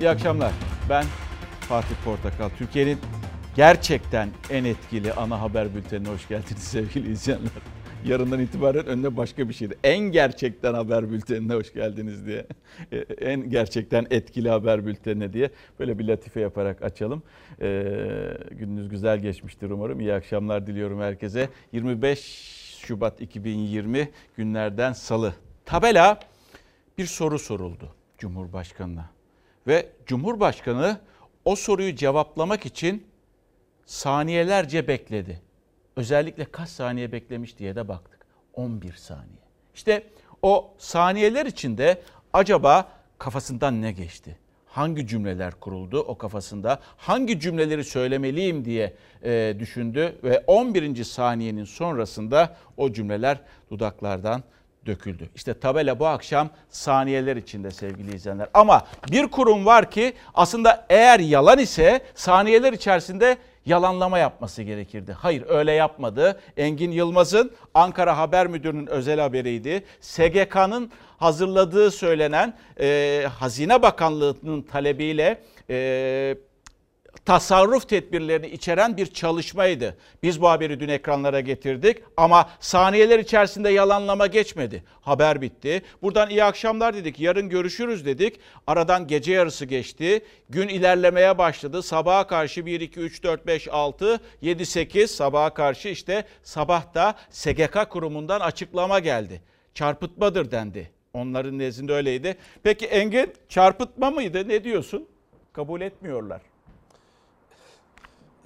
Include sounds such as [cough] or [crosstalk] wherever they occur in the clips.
İyi akşamlar. Ben Fatih Portakal. Türkiye'nin gerçekten en etkili ana haber bültenine hoş geldiniz [laughs] sevgili izleyenler. Yarından itibaren önüne başka bir şeydi. En gerçekten haber bültenine hoş geldiniz diye. E, En gerçekten etkili haber bültenine diye böyle bir latife yaparak açalım. Ee, gününüz güzel geçmiştir umarım. İyi akşamlar diliyorum herkese. 25 Şubat 2020 günlerden salı. Tabela bir soru soruldu Cumhurbaşkanı'na. Ve Cumhurbaşkanı o soruyu cevaplamak için saniyelerce bekledi. Özellikle kaç saniye beklemiş diye de baktık. 11 saniye. İşte o saniyeler içinde acaba kafasından ne geçti? Hangi cümleler kuruldu o kafasında? Hangi cümleleri söylemeliyim diye e, düşündü ve 11. saniyenin sonrasında o cümleler dudaklardan döküldü. İşte tabela bu akşam saniyeler içinde sevgili izleyenler. Ama bir kurum var ki aslında eğer yalan ise saniyeler içerisinde yalanlama yapması gerekirdi. Hayır öyle yapmadı. Engin Yılmaz'ın Ankara Haber Müdürü'nün özel haberiydi. SGK'nın hazırladığı söylenen e, Hazine Bakanlığı'nın talebiyle e, tasarruf tedbirlerini içeren bir çalışmaydı. Biz bu haberi dün ekranlara getirdik ama saniyeler içerisinde yalanlama geçmedi. Haber bitti. Buradan iyi akşamlar dedik. Yarın görüşürüz dedik. Aradan gece yarısı geçti. Gün ilerlemeye başladı. Sabaha karşı 1 2 3 4 5 6 7 8 sabaha karşı işte sabahta SGK kurumundan açıklama geldi. Çarpıtmadır dendi. Onların nezdinde öyleydi. Peki Engin çarpıtma mıydı? Ne diyorsun? Kabul etmiyorlar.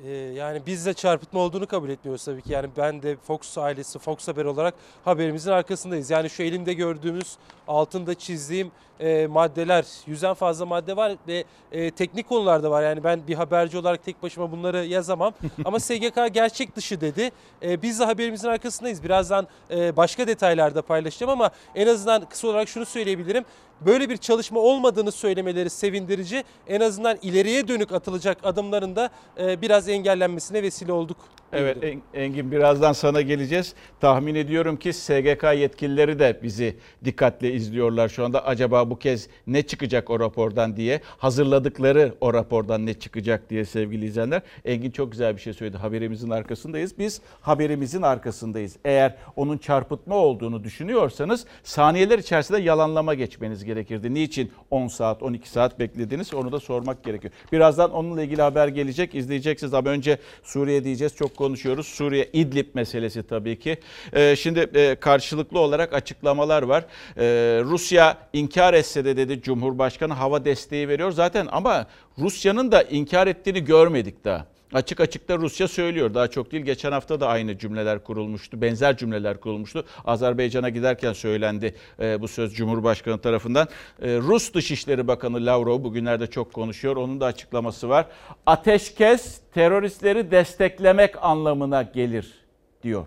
Ee, yani biz de çarpıtma olduğunu kabul etmiyoruz tabii ki. Yani ben de Fox ailesi, Fox Haber olarak haberimizin arkasındayız. Yani şu elimde gördüğümüz, altında çizdiğim e, maddeler, yüzden fazla madde var ve e, teknik konularda var. Yani ben bir haberci olarak tek başıma bunları yazamam. [laughs] Ama SGK gerçek dışı dedi. E, biz de haberimizin arkasındayız. Birazdan e, başka detaylarda paylaşacağım ama en azından kısa olarak şunu söyleyebilirim. Böyle bir çalışma olmadığını söylemeleri sevindirici. En azından ileriye dönük atılacak adımların da e, biraz engellenmesine vesile olduk. Evet En- Engin birazdan sana geleceğiz. Tahmin ediyorum ki SGK yetkilileri de bizi dikkatle izliyorlar şu anda. Acaba bu kez ne çıkacak o rapordan diye. Hazırladıkları o rapordan ne çıkacak diye sevgili izleyenler. Engin çok güzel bir şey söyledi. Haberimizin arkasındayız. Biz haberimizin arkasındayız. Eğer onun çarpıtma olduğunu düşünüyorsanız saniyeler içerisinde yalanlama geçmeniz gerekirdi. Niçin 10 saat 12 saat beklediniz onu da sormak gerekiyor. Birazdan onunla ilgili haber gelecek. İzleyeceksiniz ama önce Suriye diyeceğiz. Çok konuşuyoruz. Suriye İdlib meselesi tabii ki. Ee, şimdi e, karşılıklı olarak açıklamalar var. Ee, Rusya inkar etse de dedi Cumhurbaşkanı hava desteği veriyor zaten ama Rusya'nın da inkar ettiğini görmedik daha. Açık açıkta Rusya söylüyor. Daha çok değil. Geçen hafta da aynı cümleler kurulmuştu. Benzer cümleler kurulmuştu. Azerbaycan'a giderken söylendi e, bu söz Cumhurbaşkanı tarafından. E, Rus Dışişleri Bakanı Lavrov bugünlerde çok konuşuyor. Onun da açıklaması var. Ateşkes teröristleri desteklemek anlamına gelir diyor.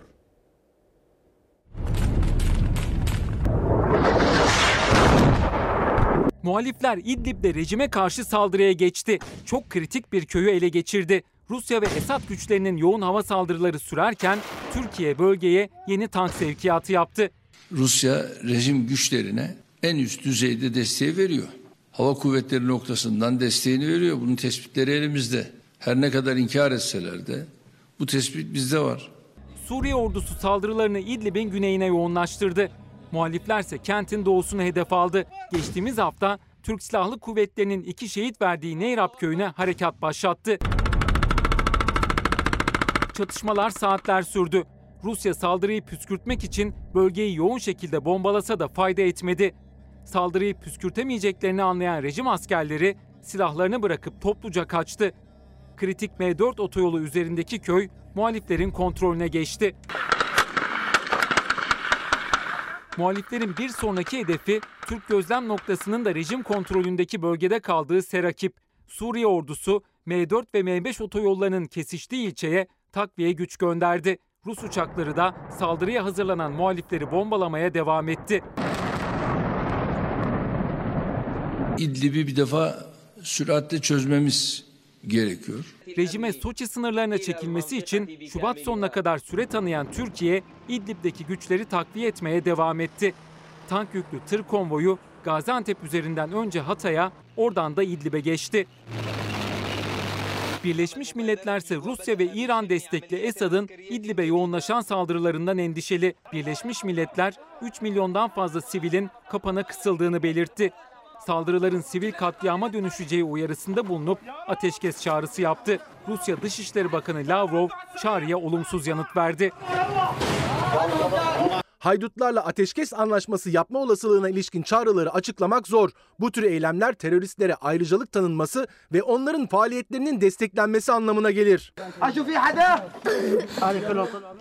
Muhalifler İdlib'de rejime karşı saldırıya geçti. Çok kritik bir köyü ele geçirdi. Rusya ve Esad güçlerinin yoğun hava saldırıları sürerken Türkiye bölgeye yeni tank sevkiyatı yaptı. Rusya rejim güçlerine en üst düzeyde desteği veriyor. Hava kuvvetleri noktasından desteğini veriyor. Bunun tespitleri elimizde. Her ne kadar inkar etseler de bu tespit bizde var. Suriye ordusu saldırılarını İdlib'in güneyine yoğunlaştırdı. Muhaliflerse kentin doğusunu hedef aldı. Geçtiğimiz hafta Türk Silahlı Kuvvetleri'nin iki şehit verdiği Neyrap köyüne harekat başlattı. Çatışmalar saatler sürdü. Rusya saldırıyı püskürtmek için bölgeyi yoğun şekilde bombalasa da fayda etmedi. Saldırıyı püskürtemeyeceklerini anlayan rejim askerleri silahlarını bırakıp topluca kaçtı. Kritik M4 otoyolu üzerindeki köy muhaliflerin kontrolüne geçti. Muhaliflerin bir sonraki hedefi Türk gözlem noktasının da rejim kontrolündeki bölgede kaldığı Serakip. Suriye ordusu M4 ve M5 otoyollarının kesiştiği ilçeye takviye güç gönderdi. Rus uçakları da saldırıya hazırlanan muhalifleri bombalamaya devam etti. İdlib'i bir defa süratle çözmemiz gerekiyor. Rejime Soçi sınırlarına çekilmesi için Şubat sonuna kadar süre tanıyan Türkiye, İdlib'deki güçleri takviye etmeye devam etti. Tank yüklü tır konvoyu Gaziantep üzerinden önce Hatay'a, oradan da İdlib'e geçti. Birleşmiş Milletler ise Rusya ve İran destekli Esad'ın İdlib'e yoğunlaşan saldırılarından endişeli. Birleşmiş Milletler 3 milyondan fazla sivilin kapana kısıldığını belirtti. Saldırıların sivil katliama dönüşeceği uyarısında bulunup ateşkes çağrısı yaptı. Rusya Dışişleri Bakanı Lavrov çağrıya olumsuz yanıt verdi. Haydutlarla ateşkes anlaşması yapma olasılığına ilişkin çağrıları açıklamak zor. Bu tür eylemler teröristlere ayrıcalık tanınması ve onların faaliyetlerinin desteklenmesi anlamına gelir.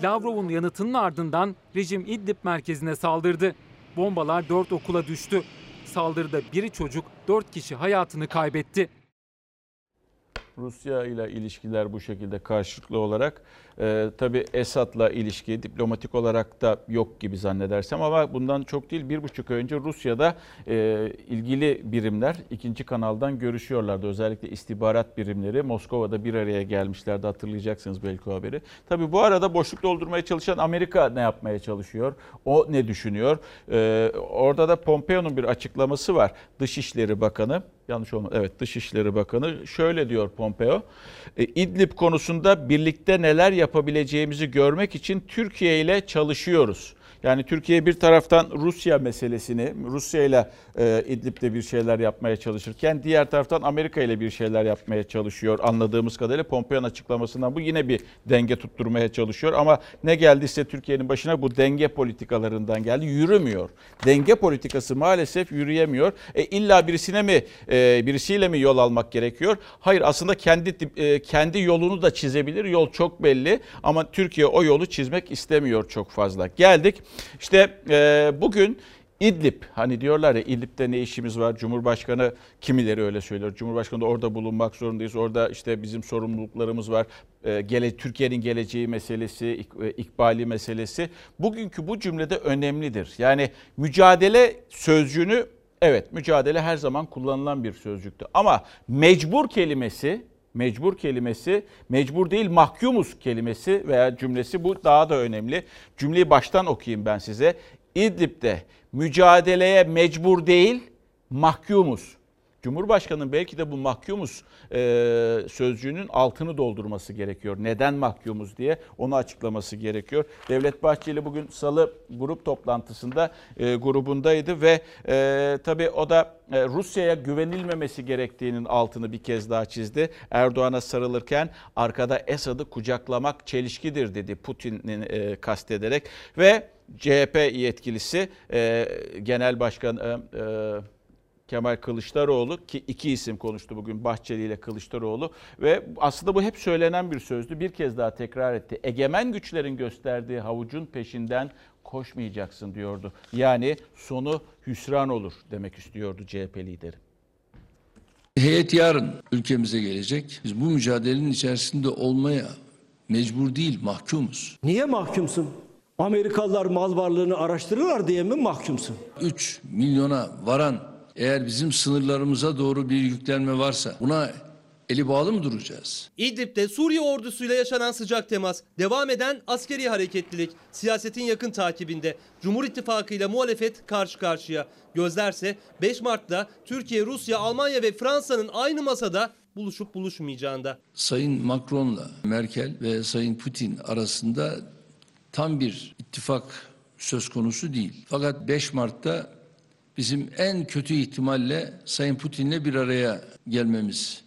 Lavrov'un yanıtının ardından rejim İdlib merkezine saldırdı. Bombalar 4 okula düştü. Saldırıda biri çocuk, 4 kişi hayatını kaybetti. Rusya ile ilişkiler bu şekilde karşılıklı olarak e, tabii Esad'la ilişki diplomatik olarak da yok gibi zannedersem ama bundan çok değil bir buçuk ay önce Rusya'da e, ilgili birimler ikinci kanaldan görüşüyorlardı. Özellikle istihbarat birimleri Moskova'da bir araya gelmişlerdi hatırlayacaksınız belki o haberi. Tabii bu arada boşluk doldurmaya çalışan Amerika ne yapmaya çalışıyor? O ne düşünüyor? E, orada da Pompeo'nun bir açıklaması var. Dışişleri Bakanı yanlış olmaz. Evet Dışişleri Bakanı şöyle diyor Pompeo. E, İdlib konusunda birlikte neler yapabileceğimizi görmek için Türkiye ile çalışıyoruz. Yani Türkiye bir taraftan Rusya meselesini, Rusya ile e, İdlib'de bir şeyler yapmaya çalışırken diğer taraftan Amerika ile bir şeyler yapmaya çalışıyor. Anladığımız kadarıyla Pompeo'nun açıklamasından bu yine bir denge tutturmaya çalışıyor. Ama ne geldiyse Türkiye'nin başına bu denge politikalarından geldi. Yürümüyor. Denge politikası maalesef yürüyemiyor. E illa birisine mi e, birisiyle mi yol almak gerekiyor? Hayır aslında kendi e, kendi yolunu da çizebilir. Yol çok belli ama Türkiye o yolu çizmek istemiyor çok fazla. Geldik işte e, bugün İdlib hani diyorlar ya İdlib'de ne işimiz var? Cumhurbaşkanı kimileri öyle söylüyor. Cumhurbaşkanı da orada bulunmak zorundayız. Orada işte bizim sorumluluklarımız var. Ee, gele, Türkiye'nin geleceği meselesi, e, ikbali meselesi. Bugünkü bu cümlede önemlidir. Yani mücadele sözcüğünü evet mücadele her zaman kullanılan bir sözcüktü. Ama mecbur kelimesi mecbur kelimesi, mecbur değil mahkumuz kelimesi veya cümlesi bu daha da önemli. Cümleyi baştan okuyayım ben size. İdlib'de mücadeleye mecbur değil, mahkumuz. Cumhurbaşkanının belki de bu mahkumuz e, sözcüğünün altını doldurması gerekiyor. Neden mahkumuz diye onu açıklaması gerekiyor. Devlet Bahçeli bugün salı grup toplantısında e, grubundaydı ve e, tabii o da e, Rusya'ya güvenilmemesi gerektiğinin altını bir kez daha çizdi. Erdoğan'a sarılırken arkada Esad'ı kucaklamak çelişkidir dedi Putin'in e, kastederek ve CHP yetkilisi e, Genel Başkan e, e, Kemal Kılıçdaroğlu ki iki isim konuştu bugün Bahçeli ile Kılıçdaroğlu ve aslında bu hep söylenen bir sözdü. Bir kez daha tekrar etti. Egemen güçlerin gösterdiği havucun peşinden koşmayacaksın diyordu. Yani sonu hüsran olur demek istiyordu CHP lideri. Heyet yarın ülkemize gelecek. Biz bu mücadelenin içerisinde olmaya mecbur değil, mahkumuz. Niye mahkumsun? Amerikalılar mal varlığını araştırırlar diye mi mahkumsun? 3 milyona varan eğer bizim sınırlarımıza doğru bir yüklenme varsa buna eli bağlı mı duracağız? İdlib'de Suriye ordusuyla yaşanan sıcak temas, devam eden askeri hareketlilik, siyasetin yakın takibinde, Cumhur İttifakı ile muhalefet karşı karşıya. Gözlerse 5 Mart'ta Türkiye, Rusya, Almanya ve Fransa'nın aynı masada buluşup buluşmayacağında. Sayın Macron'la Merkel ve Sayın Putin arasında tam bir ittifak söz konusu değil. Fakat 5 Mart'ta bizim en kötü ihtimalle Sayın Putin'le bir araya gelmemiz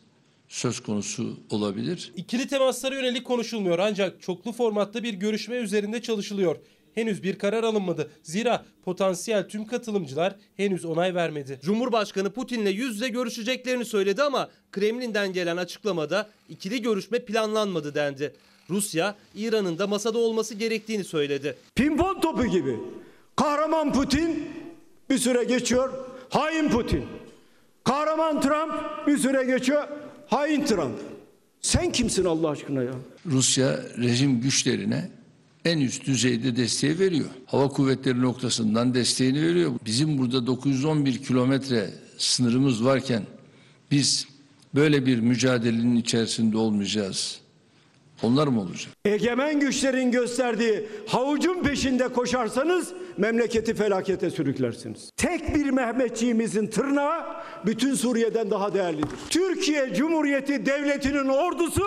söz konusu olabilir. İkili temaslara yönelik konuşulmuyor ancak çoklu formatta bir görüşme üzerinde çalışılıyor. Henüz bir karar alınmadı. Zira potansiyel tüm katılımcılar henüz onay vermedi. Cumhurbaşkanı Putin'le yüz yüze görüşeceklerini söyledi ama Kremlin'den gelen açıklamada ikili görüşme planlanmadı dendi. Rusya, İran'ın da masada olması gerektiğini söyledi. Pimpon topu gibi. Kahraman Putin bir süre geçiyor. Hain Putin. Kahraman Trump bir süre geçiyor. Hain Trump. Sen kimsin Allah aşkına ya? Rusya rejim güçlerine en üst düzeyde desteği veriyor. Hava kuvvetleri noktasından desteğini veriyor. Bizim burada 911 kilometre sınırımız varken biz böyle bir mücadelenin içerisinde olmayacağız Onlar mı olacak? Egemen güçlerin gösterdiği havucun peşinde koşarsanız memleketi felakete sürüklersiniz. Tek bir Mehmetçiğimizin tırnağı bütün Suriye'den daha değerlidir. Türkiye Cumhuriyeti Devleti'nin ordusu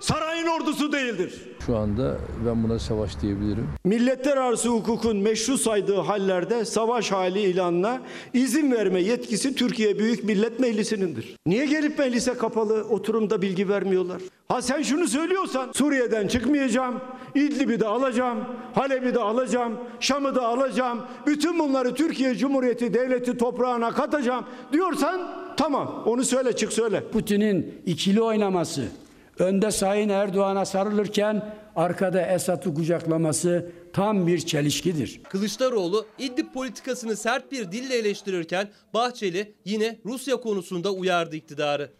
sarayın ordusu değildir. Şu anda ben buna savaş diyebilirim. Milletler arası hukukun meşru saydığı hallerde savaş hali ilanına izin verme yetkisi Türkiye Büyük Millet Meclisi'nindir. Niye gelip meclise kapalı oturumda bilgi vermiyorlar? Ha sen şunu söylüyorsan Suriye'den çıkmayacağım, İdlib'i de alacağım, Halep'i de alacağım, Şam'ı da alacağım, bütün bunları Türkiye Cumhuriyeti Devleti toprağına katacağım diyorsan tamam onu söyle çık söyle. Putin'in ikili oynaması, önde Sayın Erdoğan'a sarılırken arkada Esad'ı kucaklaması tam bir çelişkidir. Kılıçdaroğlu İdlib politikasını sert bir dille eleştirirken Bahçeli yine Rusya konusunda uyardı iktidarı.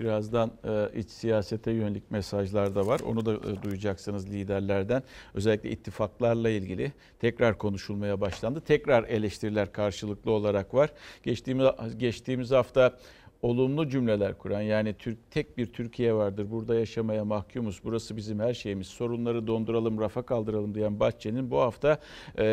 Birazdan e, iç siyasete yönelik mesajlar da var. Onu da e, duyacaksınız liderlerden. Özellikle ittifaklarla ilgili tekrar konuşulmaya başlandı. Tekrar eleştiriler karşılıklı olarak var. Geçtiğimiz geçtiğimiz hafta olumlu cümleler kuran yani Türk tek bir Türkiye vardır. Burada yaşamaya mahkumuz. Burası bizim her şeyimiz. Sorunları donduralım, rafa kaldıralım diyen Bahçe'nin bu hafta e,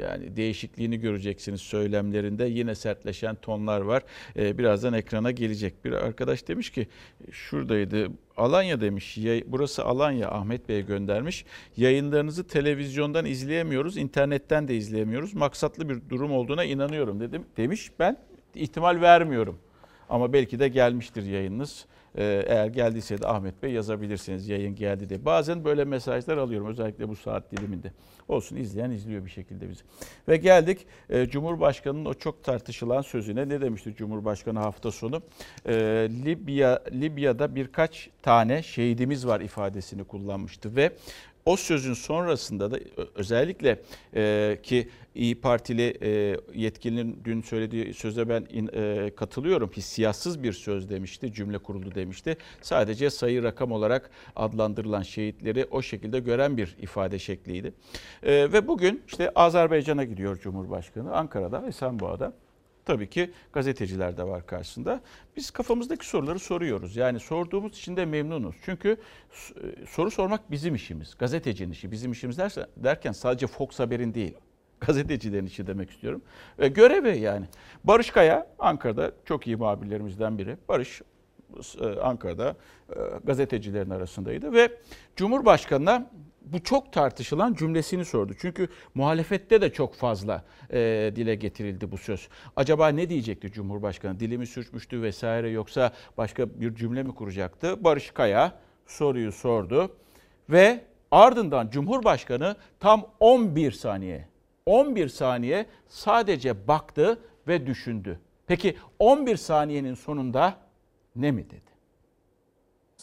yani değişikliğini göreceksiniz söylemlerinde. Yine sertleşen tonlar var. E, birazdan ekrana gelecek. Bir arkadaş demiş ki şuradaydı. Alanya demiş. Burası Alanya Ahmet Bey göndermiş. Yayınlarınızı televizyondan izleyemiyoruz, internetten de izleyemiyoruz. Maksatlı bir durum olduğuna inanıyorum dedim. Demiş ben ihtimal vermiyorum. Ama belki de gelmiştir yayınınız. Ee, Eğer geldiyse de Ahmet Bey yazabilirsiniz yayın geldi diye. Bazen böyle mesajlar alıyorum özellikle bu saat diliminde. Olsun izleyen izliyor bir şekilde bizi. Ve geldik e, Cumhurbaşkanı'nın o çok tartışılan sözüne. Ne demişti Cumhurbaşkanı hafta sonu? Ee, Libya Libya'da birkaç tane şehidimiz var ifadesini kullanmıştı ve o sözün sonrasında da özellikle e, ki İyi Partili e, yetkilinin dün söylediği söze ben in- e, katılıyorum. Hissiyatsız bir söz demişti, cümle kurulu demişti. Sadece sayı rakam olarak adlandırılan şehitleri o şekilde gören bir ifade şekliydi. E, ve bugün işte Azerbaycan'a gidiyor Cumhurbaşkanı Ankara'da, Esenboğa'da. Tabii ki gazeteciler de var karşısında. Biz kafamızdaki soruları soruyoruz. Yani sorduğumuz için de memnunuz. Çünkü e, soru sormak bizim işimiz. Gazetecinin işi. Bizim işimiz derse, derken sadece Fox Haber'in değil. [laughs] Gazetecilerin işi demek istiyorum. Ve görevi yani. Barış Kaya Ankara'da çok iyi muhabirlerimizden biri. Barış e, Ankara'da e, gazetecilerin arasındaydı ve Cumhurbaşkanı'na bu çok tartışılan cümlesini sordu. Çünkü muhalefette de çok fazla e, dile getirildi bu söz. Acaba ne diyecekti Cumhurbaşkanı? Dilimi sürçmüştü vesaire yoksa başka bir cümle mi kuracaktı? Barış Kaya soruyu sordu ve ardından Cumhurbaşkanı tam 11 saniye 11 saniye sadece baktı ve düşündü. Peki 11 saniyenin sonunda ne mi dedi?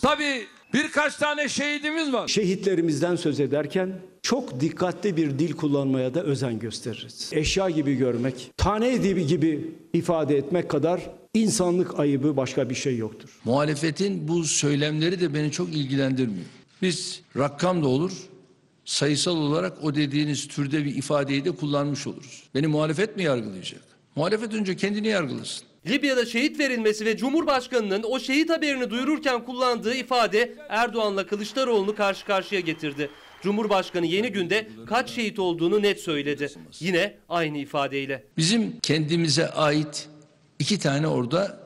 Tabii birkaç tane şehidimiz var. Şehitlerimizden söz ederken çok dikkatli bir dil kullanmaya da özen gösteririz. Eşya gibi görmek, tane edibi gibi ifade etmek kadar insanlık ayıbı başka bir şey yoktur. Muhalefetin bu söylemleri de beni çok ilgilendirmiyor. Biz rakam da olur, sayısal olarak o dediğiniz türde bir ifadeyi de kullanmış oluruz. Beni muhalefet mi yargılayacak? Muhalefet önce kendini yargılasın. Libya'da şehit verilmesi ve Cumhurbaşkanı'nın o şehit haberini duyururken kullandığı ifade Erdoğan'la Kılıçdaroğlu'nu karşı karşıya getirdi. Cumhurbaşkanı yeni günde kaç şehit olduğunu net söyledi. Yine aynı ifadeyle. Bizim kendimize ait iki tane orada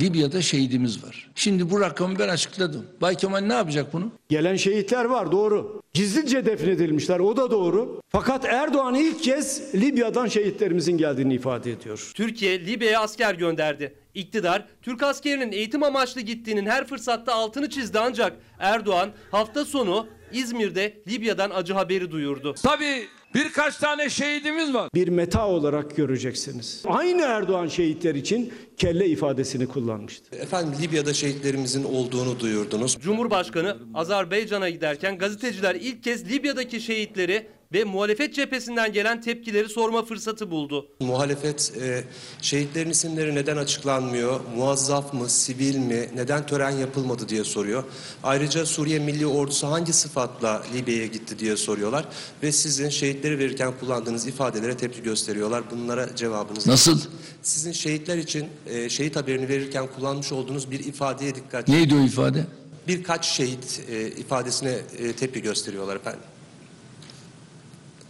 Libya'da şehidimiz var. Şimdi bu rakamı ben açıkladım. Bay Kemal ne yapacak bunu? Gelen şehitler var doğru. Gizlice defnedilmişler o da doğru. Fakat Erdoğan ilk kez Libya'dan şehitlerimizin geldiğini ifade ediyor. Türkiye Libya'ya asker gönderdi. İktidar Türk askerinin eğitim amaçlı gittiğinin her fırsatta altını çizdi ancak Erdoğan hafta sonu İzmir'de Libya'dan acı haberi duyurdu. Tabii birkaç tane şehidimiz var. Bir meta olarak göreceksiniz. Aynı Erdoğan şehitler için kelle ifadesini kullanmıştı. Efendim Libya'da şehitlerimizin olduğunu duyurdunuz. Cumhurbaşkanı Azerbaycan'a giderken gazeteciler ilk kez Libya'daki şehitleri ve muhalefet cephesinden gelen tepkileri sorma fırsatı buldu. Muhalefet e, şehitlerin isimleri neden açıklanmıyor, muazzaf mı, sivil mi, neden tören yapılmadı diye soruyor. Ayrıca Suriye Milli Ordusu hangi sıfatla Libya'ya gitti diye soruyorlar. Ve sizin şehitleri verirken kullandığınız ifadelere tepki gösteriyorlar. Bunlara cevabınız Nasıl? Sizin şehitler için e, şehit haberini verirken kullanmış olduğunuz bir ifadeye dikkat Neydi o ifade? birkaç şehit e, ifadesine e, tepki gösteriyorlar efendim.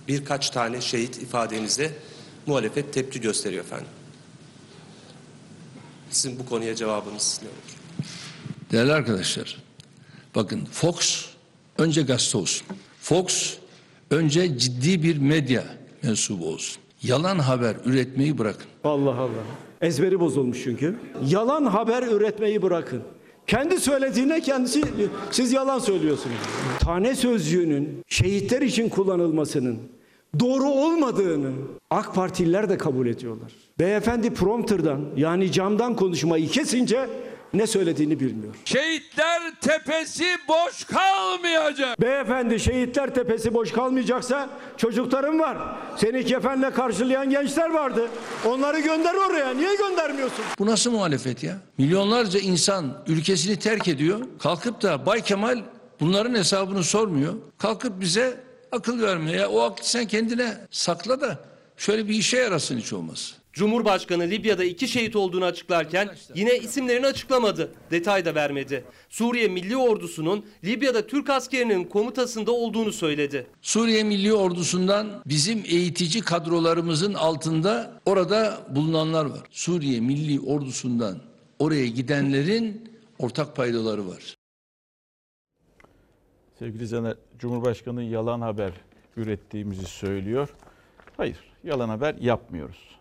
Birkaç tane şehit ifadenize muhalefet tepki gösteriyor efendim. Sizin bu konuya cevabınız ne olur? Değerli arkadaşlar, bakın Fox önce gazete olsun. Fox önce ciddi bir medya mensubu olsun. Yalan haber üretmeyi bırakın. Allah Allah. Ezberi bozulmuş çünkü. Yalan haber üretmeyi bırakın. Kendi söylediğine kendisi siz yalan söylüyorsunuz. Tane sözcüğünün şehitler için kullanılmasının doğru olmadığını AK Partililer de kabul ediyorlar. Beyefendi prompterdan yani camdan konuşmayı kesince ne söylediğini bilmiyor. Şehitler tepesi boş kalmayacak. Beyefendi şehitler tepesi boş kalmayacaksa çocuklarım var. Seni kefenle karşılayan gençler vardı. Onları gönder oraya. Niye göndermiyorsun? Bu nasıl muhalefet ya? Milyonlarca insan ülkesini terk ediyor. Kalkıp da Bay Kemal bunların hesabını sormuyor. Kalkıp bize akıl vermiyor. Ya, o aklı sen kendine sakla da şöyle bir işe yarasın hiç olmaz. Cumhurbaşkanı Libya'da iki şehit olduğunu açıklarken yine isimlerini açıklamadı. Detay da vermedi. Suriye Milli Ordusu'nun Libya'da Türk askerinin komutasında olduğunu söyledi. Suriye Milli Ordusu'ndan bizim eğitici kadrolarımızın altında orada bulunanlar var. Suriye Milli Ordusu'ndan oraya gidenlerin ortak paydaları var. Sevgili Caner, Cumhurbaşkanı yalan haber ürettiğimizi söylüyor. Hayır, yalan haber yapmıyoruz.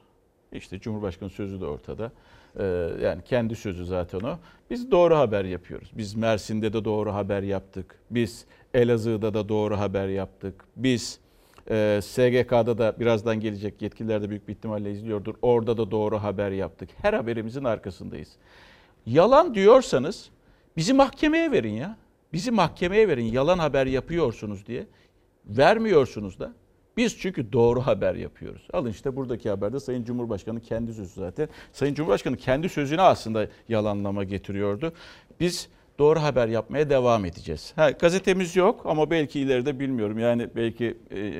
İşte Cumhurbaşkanı sözü de ortada. Ee, yani kendi sözü zaten o. Biz doğru haber yapıyoruz. Biz Mersin'de de doğru haber yaptık. Biz Elazığ'da da doğru haber yaptık. Biz e, SGK'da da birazdan gelecek yetkililer de büyük bir ihtimalle izliyordur. Orada da doğru haber yaptık. Her haberimizin arkasındayız. Yalan diyorsanız bizi mahkemeye verin ya. Bizi mahkemeye verin yalan haber yapıyorsunuz diye. Vermiyorsunuz da. Biz çünkü doğru haber yapıyoruz. Alın işte buradaki haberde Sayın Cumhurbaşkanı kendi sözü zaten. Sayın Cumhurbaşkanı kendi sözüne aslında yalanlama getiriyordu. Biz doğru haber yapmaya devam edeceğiz. Ha, gazetemiz yok ama belki ileride bilmiyorum. Yani belki e,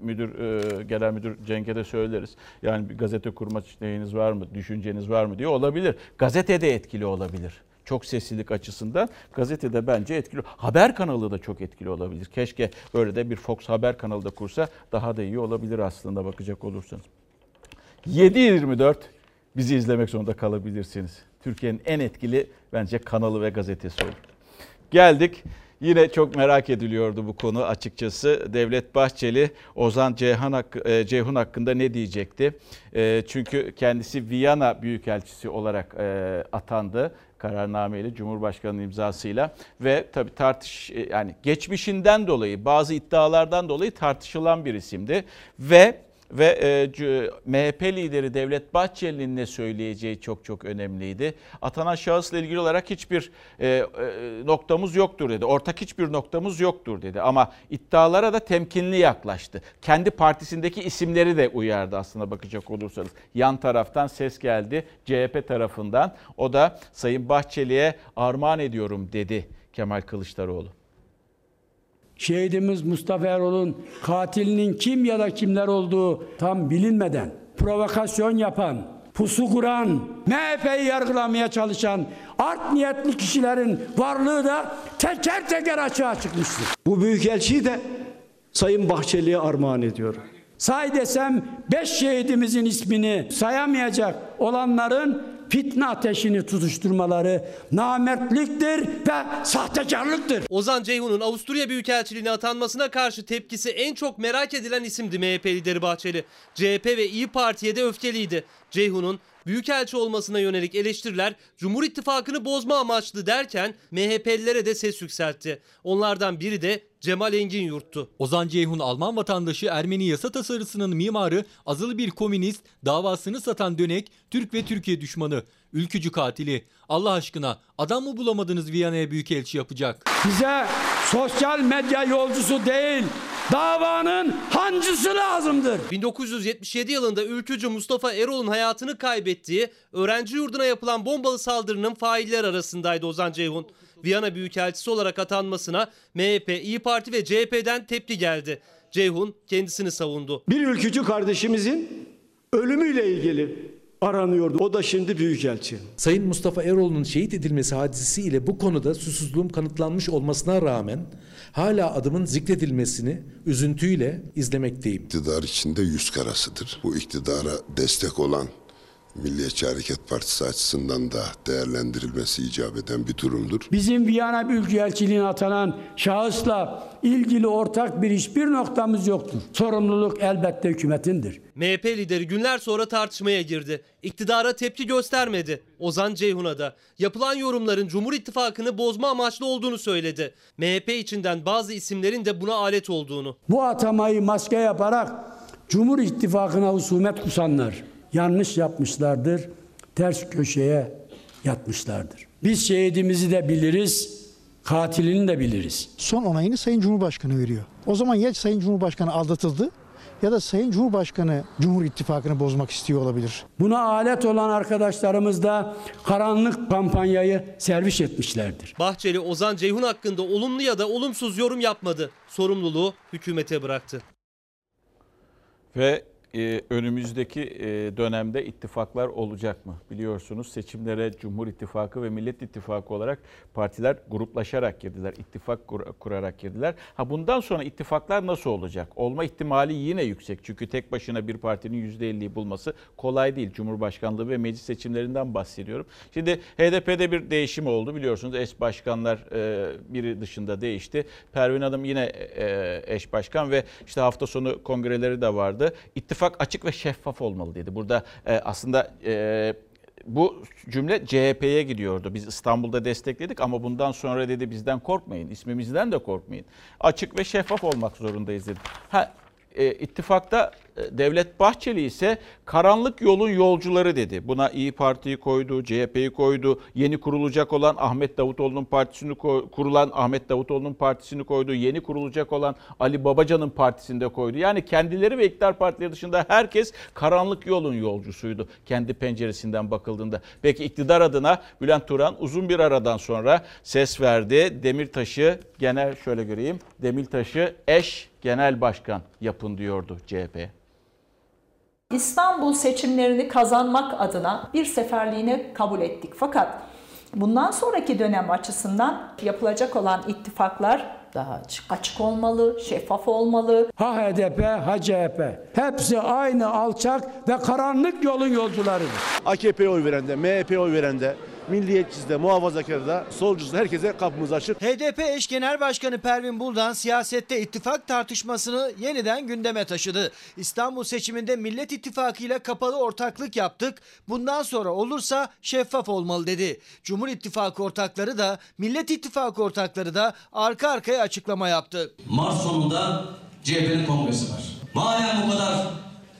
müdür e, genel müdür Cenk'e de söyleriz. Yani bir gazete kurma şeyiniz var mı, düşünceniz var mı diye olabilir. Gazete de etkili olabilir çok seslilik açısından gazetede bence etkili. Haber kanalı da çok etkili olabilir. Keşke böyle de bir Fox haber kanalı da kursa daha da iyi olabilir aslında bakacak olursanız. 7.24 bizi izlemek zorunda kalabilirsiniz. Türkiye'nin en etkili bence kanalı ve gazetesi olur. Geldik Yine çok merak ediliyordu bu konu açıkçası. Devlet Bahçeli Ozan Ceyhan hakkı, e, Ceyhun hakkında ne diyecekti? E, çünkü kendisi Viyana Büyükelçisi olarak e, atandı kararnameyle Cumhurbaşkanı imzasıyla ve tabi tartış yani geçmişinden dolayı bazı iddialardan dolayı tartışılan bir isimdi ve ve e, MHP lideri Devlet Bahçeli'nin ne söyleyeceği çok çok önemliydi. Atanan şahısla ilgili olarak hiçbir e, e, noktamız yoktur dedi. Ortak hiçbir noktamız yoktur dedi. Ama iddialara da temkinli yaklaştı. Kendi partisindeki isimleri de uyardı aslında bakacak olursanız. Yan taraftan ses geldi CHP tarafından. O da Sayın Bahçeli'ye armağan ediyorum dedi Kemal Kılıçdaroğlu. Şehidimiz Mustafa Erol'un katilinin kim ya da kimler olduğu tam bilinmeden provokasyon yapan, pusu kuran, MHP'yi yargılamaya çalışan art niyetli kişilerin varlığı da teker teker açığa çıkmıştır. Bu büyükelçiyi de Sayın Bahçeli'ye armağan ediyorum. Say desem beş şehidimizin ismini sayamayacak olanların fitne ateşini tutuşturmaları namertliktir ve sahtekarlıktır. Ozan Ceyhun'un Avusturya Büyükelçiliğine atanmasına karşı tepkisi en çok merak edilen isimdi MHP lideri Bahçeli. CHP ve İyi Parti'ye de öfkeliydi. Ceyhun'un Büyükelçi olmasına yönelik eleştiriler Cumhur İttifakı'nı bozma amaçlı derken MHP'lilere de ses yükseltti. Onlardan biri de Cemal Engin Yurt'tu. Ozan Ceyhun Alman vatandaşı Ermeni yasa tasarısının mimarı, azılı bir komünist, davasını satan dönek, Türk ve Türkiye düşmanı, ülkücü katili. Allah aşkına adam mı bulamadınız Viyana'ya büyükelçi yapacak? Bize sosyal medya yolcusu değil, davanın hancısı lazımdır. 1977 yılında ülkücü Mustafa Erol'un hayatını kaybettiği öğrenci yurduna yapılan bombalı saldırının failler arasındaydı Ozan Ceyhun. Viyana Büyükelçisi olarak atanmasına MHP, İyi Parti ve CHP'den tepki geldi. Ceyhun kendisini savundu. Bir ülkücü kardeşimizin ölümüyle ilgili aranıyordu. O da şimdi büyükelçi. Sayın Mustafa Eroğlu'nun şehit edilmesi hadisesiyle bu konuda susuzluğum kanıtlanmış olmasına rağmen hala adımın zikredilmesini üzüntüyle izlemekteyim. İktidar içinde yüz karasıdır. Bu iktidara destek olan Milliyetçi Hareket Partisi açısından da değerlendirilmesi icap eden bir durumdur. Bizim Viyana Büyükelçiliğine atanan şahısla ilgili ortak bir hiçbir noktamız yoktur. Sorumluluk elbette hükümetindir. MHP lideri günler sonra tartışmaya girdi. İktidara tepki göstermedi. Ozan Ceyhun'a da yapılan yorumların Cumhur İttifakı'nı bozma amaçlı olduğunu söyledi. MHP içinden bazı isimlerin de buna alet olduğunu. Bu atamayı maske yaparak Cumhur İttifakı'na husumet kusanlar yanlış yapmışlardır, ters köşeye yatmışlardır. Biz şehidimizi de biliriz, katilini de biliriz. Son onayını Sayın Cumhurbaşkanı veriyor. O zaman ya Sayın Cumhurbaşkanı aldatıldı ya da Sayın Cumhurbaşkanı Cumhur İttifakı'nı bozmak istiyor olabilir. Buna alet olan arkadaşlarımız da karanlık kampanyayı servis etmişlerdir. Bahçeli Ozan Ceyhun hakkında olumlu ya da olumsuz yorum yapmadı. Sorumluluğu hükümete bıraktı. Ve e, önümüzdeki e, dönemde ittifaklar olacak mı? Biliyorsunuz seçimlere Cumhur İttifakı ve Millet İttifakı olarak partiler gruplaşarak girdiler. ittifak kur- kurarak girdiler. Ha bundan sonra ittifaklar nasıl olacak? Olma ihtimali yine yüksek. Çünkü tek başına bir partinin %50'yi bulması kolay değil. Cumhurbaşkanlığı ve meclis seçimlerinden bahsediyorum. Şimdi HDP'de bir değişim oldu. Biliyorsunuz eş başkanlar e, biri dışında değişti. Pervin Hanım yine e, eş başkan ve işte hafta sonu kongreleri de vardı. İttifak açık ve şeffaf olmalı dedi. Burada e, aslında e, bu cümle CHP'ye gidiyordu. Biz İstanbul'da destekledik ama bundan sonra dedi bizden korkmayın. ismimizden de korkmayın. Açık ve şeffaf olmak zorundayız dedi. Ha, e, ittifakta e, Devlet Bahçeli ise karanlık yolun yolcuları dedi. Buna İyi Parti'yi koydu, CHP'yi koydu. Yeni kurulacak olan Ahmet Davutoğlu'nun partisini kurulan Ahmet Davutoğlu'nun partisini koydu. Yeni kurulacak olan Ali Babacan'ın partisini de koydu. Yani kendileri ve iktidar partileri dışında herkes karanlık yolun yolcusuydu kendi penceresinden bakıldığında. Peki iktidar adına Bülent Turan uzun bir aradan sonra ses verdi. Demirtaş'ı genel şöyle göreyim. Demirtaş'ı eş genel başkan yapın diyordu CHP. İstanbul seçimlerini kazanmak adına bir seferliğine kabul ettik. Fakat bundan sonraki dönem açısından yapılacak olan ittifaklar daha açık. açık olmalı, şeffaf olmalı. Ha HDP, ha CHP. Hepsi aynı alçak ve karanlık yolun yolcularıdır. AKP'ye oy verende, MHP'ye oy verende, milliyetçisi de, muhafazakarı da, solcusu da herkese kapımız açık. HDP eş genel başkanı Pervin Buldan siyasette ittifak tartışmasını yeniden gündeme taşıdı. İstanbul seçiminde Millet İttifakı ile kapalı ortaklık yaptık. Bundan sonra olursa şeffaf olmalı dedi. Cumhur İttifakı ortakları da Millet İttifakı ortakları da arka arkaya açıklama yaptı. Mart sonunda CHP'nin kongresi var. Madem bu kadar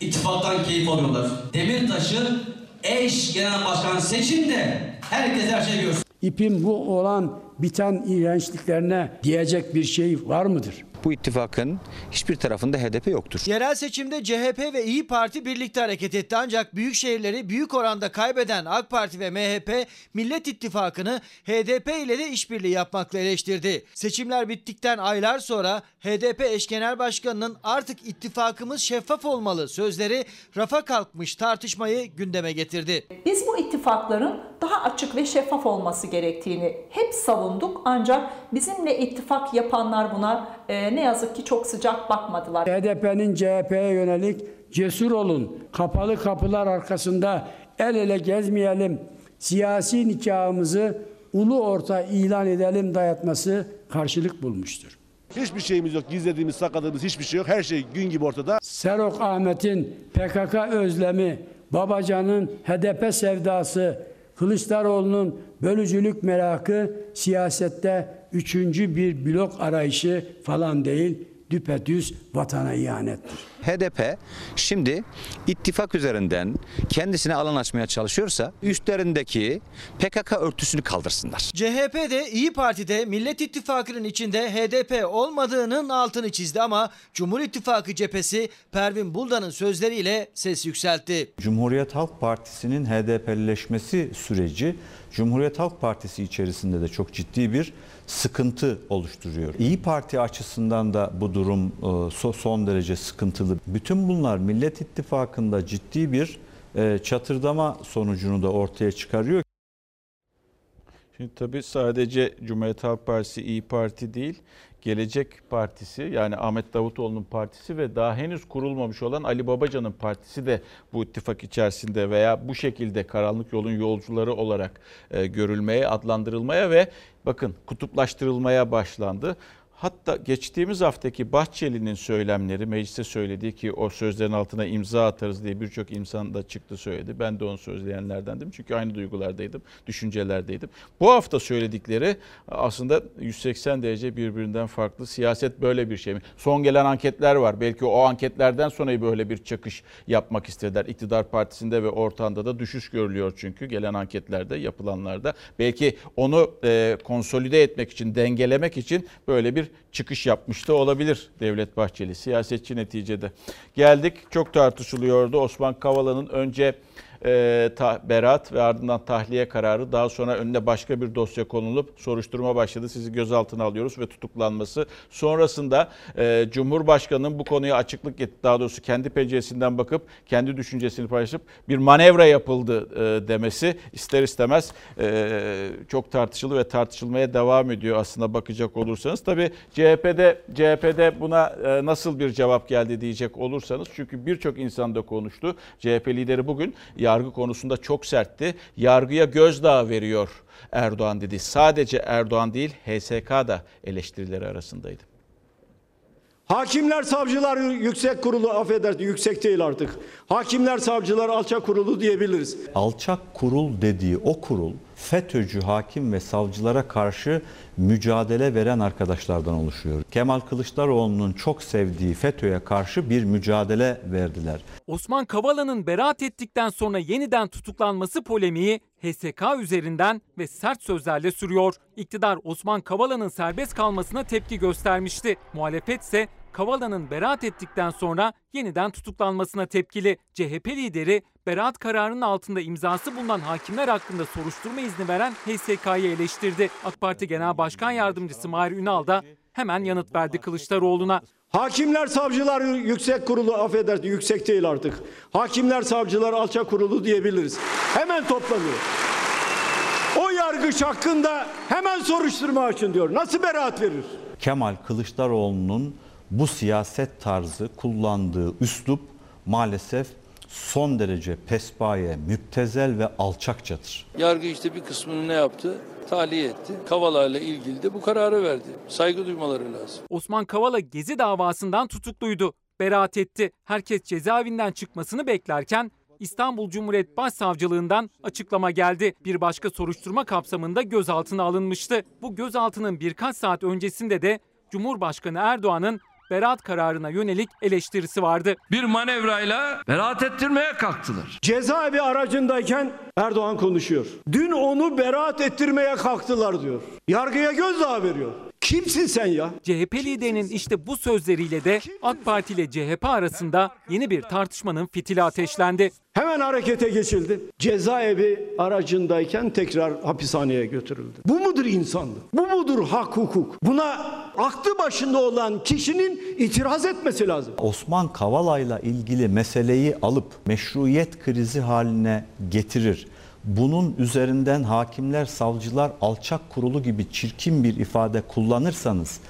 ittifaktan keyif alıyorlar. Demirtaş'ı eş genel başkan seçin de herkes her şeyi görsün. İpin bu olan biten iğrençliklerine diyecek bir şey var mıdır? Bu ittifakın hiçbir tarafında HDP yoktur. Yerel seçimde CHP ve İyi Parti birlikte hareket etti ancak büyük şehirleri büyük oranda kaybeden AK Parti ve MHP Millet İttifakı'nı HDP ile de işbirliği yapmakla eleştirdi. Seçimler bittikten aylar sonra HDP eş genel başkanının artık ittifakımız şeffaf olmalı sözleri rafa kalkmış tartışmayı gündeme getirdi. Biz bu ittifakların daha açık ve şeffaf olması gerektiğini hep savunduk ancak bizimle ittifak yapanlar buna e, ne yazık ki çok sıcak bakmadılar. HDP'nin CHP'ye yönelik cesur olun, kapalı kapılar arkasında el ele gezmeyelim, siyasi nikahımızı ulu orta ilan edelim dayatması karşılık bulmuştur. Hiçbir şeyimiz yok, gizlediğimiz, sakladığımız hiçbir şey yok. Her şey gün gibi ortada. Serok Ahmet'in PKK özlemi, Babacan'ın HDP sevdası, Kılıçdaroğlu'nun bölücülük merakı siyasette üçüncü bir blok arayışı falan değil, düpedüz vatana ihanettir. HDP şimdi ittifak üzerinden kendisine alan açmaya çalışıyorsa üstlerindeki PKK örtüsünü kaldırsınlar. CHP'de İyi Parti'de Millet İttifakı'nın içinde HDP olmadığının altını çizdi ama Cumhur İttifakı cephesi Pervin Buldan'ın sözleriyle ses yükseltti. Cumhuriyet Halk Partisi'nin HDP'lileşmesi süreci Cumhuriyet Halk Partisi içerisinde de çok ciddi bir sıkıntı oluşturuyor. İyi Parti açısından da bu durum e, son derece sıkıntılı. Bütün bunlar Millet İttifakı'nda ciddi bir e, çatırdama sonucunu da ortaya çıkarıyor. Şimdi tabii sadece Cumhuriyet Halk Partisi, İyi Parti değil, Gelecek Partisi yani Ahmet Davutoğlu'nun partisi ve daha henüz kurulmamış olan Ali Babacan'ın partisi de bu ittifak içerisinde veya bu şekilde karanlık yolun yolcuları olarak e, görülmeye, adlandırılmaya ve bakın kutuplaştırılmaya başlandı. Hatta geçtiğimiz haftaki Bahçeli'nin söylemleri mecliste söylediği ki o sözlerin altına imza atarız diye birçok insan da çıktı söyledi. Ben de onu sözleyenlerdendim çünkü aynı duygulardaydım, düşüncelerdeydim. Bu hafta söyledikleri aslında 180 derece birbirinden farklı. Siyaset böyle bir şey mi? Son gelen anketler var. Belki o anketlerden sonra böyle bir çakış yapmak istediler. İktidar partisinde ve ortanda da düşüş görülüyor çünkü gelen anketlerde, yapılanlarda. Belki onu e, konsolide etmek için, dengelemek için böyle bir çıkış yapmış da olabilir Devlet Bahçeli. Siyasetçi neticede. Geldik çok tartışılıyordu. Osman Kavala'nın önce e, ta, beraat ve ardından tahliye kararı daha sonra önüne başka bir dosya konulup soruşturma başladı. Sizi gözaltına alıyoruz ve tutuklanması. Sonrasında e, Cumhurbaşkanı'nın bu konuya açıklık etti. Daha doğrusu kendi penceresinden bakıp kendi düşüncesini paylaşıp bir manevra yapıldı e, demesi ister istemez e, çok tartışılı ve tartışılmaya devam ediyor aslında bakacak olursanız. Tabii CHP'de CHP'de buna e, nasıl bir cevap geldi diyecek olursanız çünkü birçok insan da konuştu. CHP lideri bugün yargı konusunda çok sertti. Yargıya gözdağı veriyor Erdoğan dedi. Sadece Erdoğan değil HSK da eleştirileri arasındaydı. Hakimler Savcılar Yüksek Kurulu affedersin yüksek değil artık. Hakimler Savcılar Alçak Kurulu diyebiliriz. Alçak kurul dediği o kurul FETÖ'cü hakim ve savcılara karşı mücadele veren arkadaşlardan oluşuyor. Kemal Kılıçdaroğlu'nun çok sevdiği FETÖ'ye karşı bir mücadele verdiler. Osman Kavala'nın beraat ettikten sonra yeniden tutuklanması polemiği HSK üzerinden ve sert sözlerle sürüyor. İktidar Osman Kavala'nın serbest kalmasına tepki göstermişti. Muhalefet ise Kavala'nın beraat ettikten sonra yeniden tutuklanmasına tepkili. CHP lideri beraat kararının altında imzası bulunan hakimler hakkında soruşturma izni veren HSK'yı eleştirdi. AK Parti Genel Başkan Yardımcısı Mahir Ünal da hemen yanıt verdi Kılıçdaroğlu'na. Hakimler Savcılar Yüksek Kurulu affedersin yüksek değil artık. Hakimler Savcılar Alçak Kurulu diyebiliriz. Hemen toplanıyor. O yargıç hakkında hemen soruşturma açın diyor. Nasıl beraat verir? Kemal Kılıçdaroğlu'nun bu siyaset tarzı kullandığı üslup maalesef son derece pespaye, müptezel ve alçakçadır. Yargı işte bir kısmını ne yaptı? Tahliye etti. Kavala ile ilgili de bu kararı verdi. Saygı duymaları lazım. Osman Kavala Gezi davasından tutukluydu. Beraat etti. Herkes cezaevinden çıkmasını beklerken İstanbul Cumhuriyet Başsavcılığından açıklama geldi. Bir başka soruşturma kapsamında gözaltına alınmıştı. Bu gözaltının birkaç saat öncesinde de Cumhurbaşkanı Erdoğan'ın beraat kararına yönelik eleştirisi vardı. Bir manevrayla beraat ettirmeye kalktılar. Cezaevi aracındayken Erdoğan konuşuyor. Dün onu beraat ettirmeye kalktılar diyor. Yargıya gözdağı veriyor. Kimsin sen ya? CHP liderinin işte bu sözleriyle de AK Parti ile CHP arasında yeni bir tartışmanın fitili ateşlendi. Hemen harekete geçildi. Cezaevi aracındayken tekrar hapishaneye götürüldü. Bu mudur insanlık? Bu mudur hak hukuk? Buna aklı başında olan kişinin itiraz etmesi lazım. Osman Kavala'yla ilgili meseleyi alıp meşruiyet krizi haline getirir. Bunun üzerinden hakimler, savcılar alçak kurulu gibi çirkin bir ifade kullanırsanız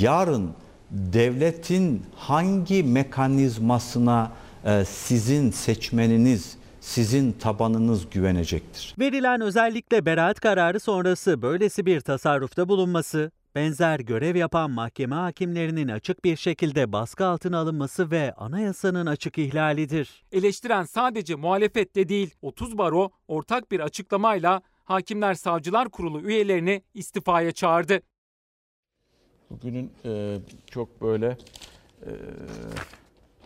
yarın devletin hangi mekanizmasına e, sizin seçmeniniz, sizin tabanınız güvenecektir? Verilen özellikle beraat kararı sonrası böylesi bir tasarrufta bulunması, benzer görev yapan mahkeme hakimlerinin açık bir şekilde baskı altına alınması ve anayasanın açık ihlalidir. Eleştiren sadece muhalefet de değil, 30 baro ortak bir açıklamayla Hakimler Savcılar Kurulu üyelerini istifaya çağırdı. Bugünün e, çok böyle e,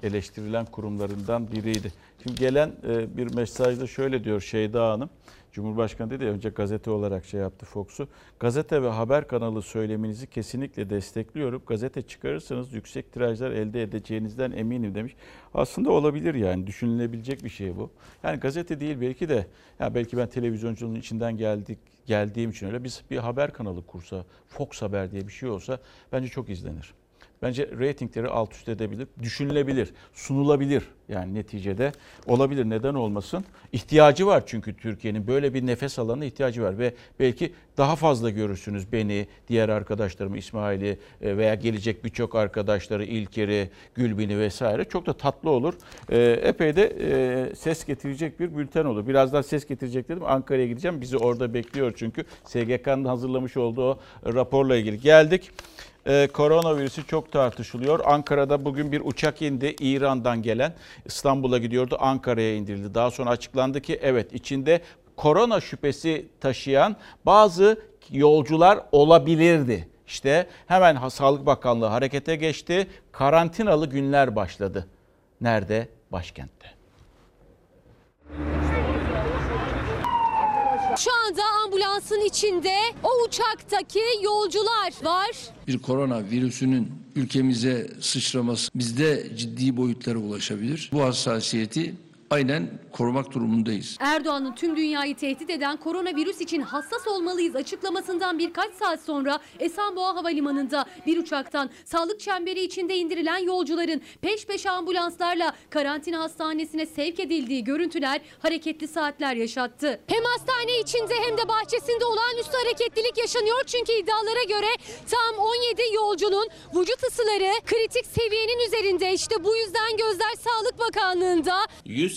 eleştirilen kurumlarından biriydi. Şimdi gelen e, bir mesajda şöyle diyor Şeyda Hanım. Cumhurbaşkanı dedi ya önce gazete olarak şey yaptı Fox'u. Gazete ve haber kanalı söyleminizi kesinlikle destekliyorum. Gazete çıkarırsanız yüksek tirajlar elde edeceğinizden eminim demiş. Aslında olabilir yani düşünülebilecek bir şey bu. Yani gazete değil belki de ya belki ben televizyonculuğun içinden geldik geldiğim için öyle biz bir haber kanalı kursa Fox Haber diye bir şey olsa bence çok izlenir. Bence reytingleri alt üst edebilir, düşünülebilir, sunulabilir. Yani neticede olabilir neden olmasın. İhtiyacı var çünkü Türkiye'nin böyle bir nefes alanına ihtiyacı var ve belki daha fazla görürsünüz beni, diğer arkadaşlarımı İsmail'i e, veya gelecek birçok arkadaşları İlker'i, Gülbin'i vesaire çok da tatlı olur. E, epey de e, ses getirecek bir bülten olur. Birazdan ses getirecek dedim Ankara'ya gideceğim. Bizi orada bekliyor çünkü SGK'nın hazırlamış olduğu raporla ilgili geldik. Ee, koronavirüsü çok tartışılıyor. Ankara'da bugün bir uçak indi İran'dan gelen İstanbul'a gidiyordu Ankara'ya indirildi. Daha sonra açıklandı ki evet içinde korona şüphesi taşıyan bazı yolcular olabilirdi. İşte hemen Sağlık Bakanlığı harekete geçti. Karantinalı günler başladı. Nerede? Başkentte. Şu anda ambulansın içinde o uçaktaki yolcular var. Bir korona virüsünün ülkemize sıçraması bizde ciddi boyutlara ulaşabilir. Bu hassasiyeti aynen korumak durumundayız. Erdoğan'ın tüm dünyayı tehdit eden koronavirüs için hassas olmalıyız açıklamasından birkaç saat sonra Esenboğa Havalimanı'nda bir uçaktan sağlık çemberi içinde indirilen yolcuların peş peşe ambulanslarla karantina hastanesine sevk edildiği görüntüler hareketli saatler yaşattı. Hem hastane içinde hem de bahçesinde olağanüstü hareketlilik yaşanıyor çünkü iddialara göre tam 17 yolcunun vücut ısıları kritik seviyenin üzerinde. İşte bu yüzden gözler Sağlık Bakanlığı'nda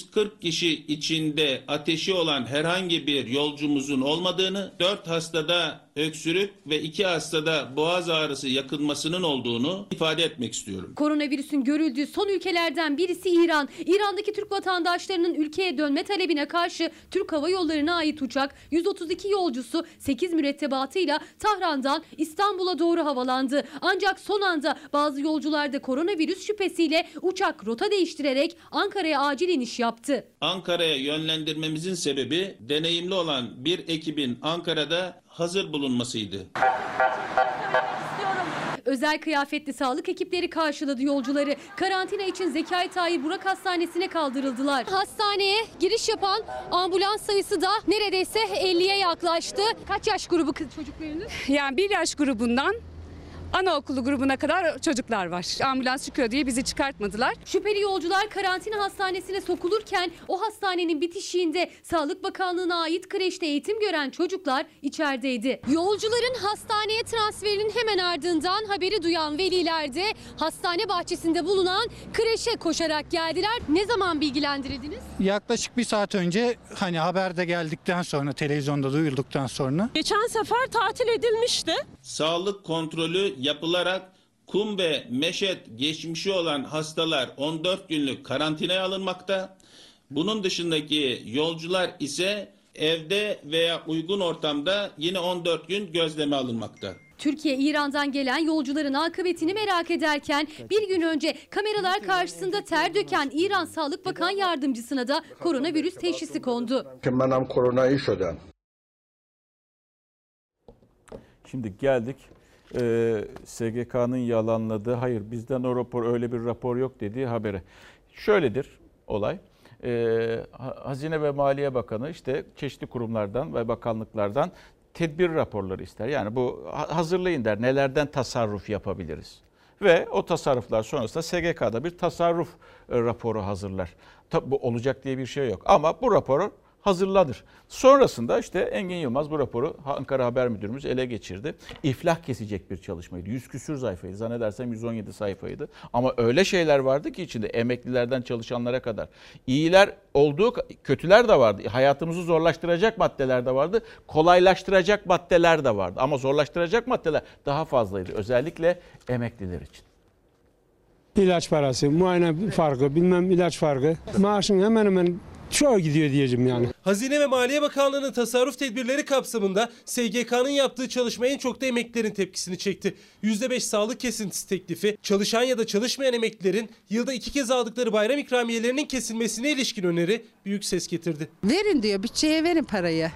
140 kişi içinde ateşi olan herhangi bir yolcumuzun olmadığını, 4 hastada öksürük ve 2 hastada boğaz ağrısı yakınmasının olduğunu ifade etmek istiyorum. Koronavirüsün görüldüğü son ülkelerden birisi İran. İran'daki Türk vatandaşlarının ülkeye dönme talebine karşı Türk Hava Yolları'na ait uçak 132 yolcusu 8 mürettebatıyla Tahran'dan İstanbul'a doğru havalandı. Ancak son anda bazı yolcularda koronavirüs şüphesiyle uçak rota değiştirerek Ankara'ya acil iniş yaptı. Ankara'ya yönlendirmemizin sebebi deneyimli olan bir ekibin Ankara'da hazır bulunmasıydı. Özel kıyafetli sağlık ekipleri karşıladı yolcuları. Karantina için Zekai Tahir Burak Hastanesi'ne kaldırıldılar. Hastaneye giriş yapan ambulans sayısı da neredeyse 50'ye yaklaştı. Kaç yaş grubu kız çocuklarınız? Yani bir yaş grubundan anaokulu grubuna kadar çocuklar var. Ambulans çıkıyor diye bizi çıkartmadılar. Şüpheli yolcular karantina hastanesine sokulurken o hastanenin bitişiğinde Sağlık Bakanlığı'na ait kreşte eğitim gören çocuklar içerideydi. Yolcuların hastaneye transferinin hemen ardından haberi duyan veliler de hastane bahçesinde bulunan kreşe koşarak geldiler. Ne zaman bilgilendirildiniz? Yaklaşık bir saat önce hani haberde geldikten sonra televizyonda duyulduktan sonra Geçen sefer tatil edilmişti. Sağlık kontrolü yapılarak kum ve meşet geçmişi olan hastalar 14 günlük karantinaya alınmakta. Bunun dışındaki yolcular ise evde veya uygun ortamda yine 14 gün gözleme alınmakta. Türkiye İran'dan gelen yolcuların akıbetini merak ederken bir gün önce kameralar karşısında ter döken İran Sağlık Bakan Yardımcısına da koronavirüs teşhisi kondu. Şimdi geldik e, SGK'nın yalanladığı, hayır bizden o rapor öyle bir rapor yok dediği habere. Şöyledir olay. E, Ha- Hazine ve Maliye Bakanı işte çeşitli kurumlardan ve bakanlıklardan tedbir raporları ister. Yani bu ha- hazırlayın der nelerden tasarruf yapabiliriz. Ve o tasarruflar sonrasında SGK'da bir tasarruf e, raporu hazırlar. Tabi bu olacak diye bir şey yok ama bu raporu hazırlanır. Sonrasında işte Engin Yılmaz bu raporu Ankara Haber Müdürümüz ele geçirdi. İflah kesecek bir çalışmaydı. 100 küsür sayfaydı. Zannedersem 117 sayfaydı. Ama öyle şeyler vardı ki içinde emeklilerden çalışanlara kadar. İyiler olduğu, kötüler de vardı. Hayatımızı zorlaştıracak maddeler de vardı. Kolaylaştıracak maddeler de vardı. Ama zorlaştıracak maddeler daha fazlaydı. Özellikle emekliler için. İlaç parası, muayene farkı, bilmem ilaç farkı. Maaşın hemen hemen çoğu gidiyor diyeceğim yani. Hazine ve Maliye Bakanlığı'nın tasarruf tedbirleri kapsamında SGK'nın yaptığı çalışma en çok da emeklilerin tepkisini çekti. %5 sağlık kesintisi teklifi, çalışan ya da çalışmayan emeklilerin yılda iki kez aldıkları bayram ikramiyelerinin kesilmesine ilişkin öneri büyük ses getirdi. Verin diyor bütçeye verin parayı.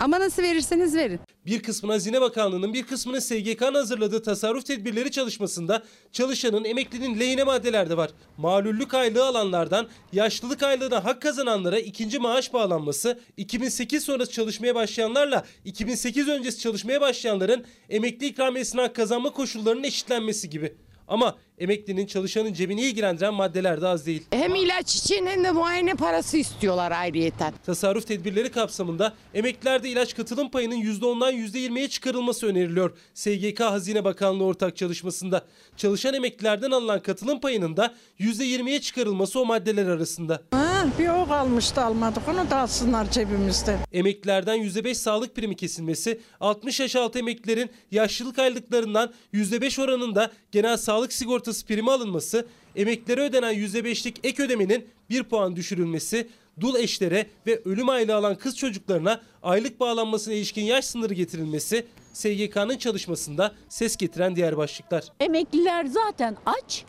Ama nasıl verirseniz verin. Bir kısmını Hazine Bakanlığı'nın bir kısmını SGK'nın hazırladığı tasarruf tedbirleri çalışmasında çalışanın emeklinin lehine maddeler de var. Malüllük aylığı alanlardan yaşlılık aylığına hak kazananlara ikinci maaş bağlanması, 2008 sonrası çalışmaya başlayanlarla 2008 öncesi çalışmaya başlayanların emekli ikramiyesine hak kazanma koşullarının eşitlenmesi gibi. Ama emeklinin çalışanın cebini ilgilendiren maddeler de az değil. Hem ilaç için hem de muayene parası istiyorlar ayrıyeten. Tasarruf tedbirleri kapsamında emeklilerde ilaç katılım payının %10'dan %20'ye çıkarılması öneriliyor. SGK Hazine Bakanlığı ortak çalışmasında. Çalışan emeklilerden alınan katılım payının da %20'ye çıkarılması o maddeler arasında. Ha, bir o kalmıştı almadık onu da alsınlar cebimizden. Emeklilerden %5 sağlık primi kesilmesi, 60 yaş altı emeklilerin yaşlılık aylıklarından %5 oranında genel sağlık sigortası primi alınması, emeklilere ödenen %5'lik ek ödemenin 1 puan düşürülmesi, dul eşlere ve ölüm aylığı alan kız çocuklarına aylık bağlanmasına ilişkin yaş sınırı getirilmesi, SGK'nın çalışmasında ses getiren diğer başlıklar. Emekliler zaten aç.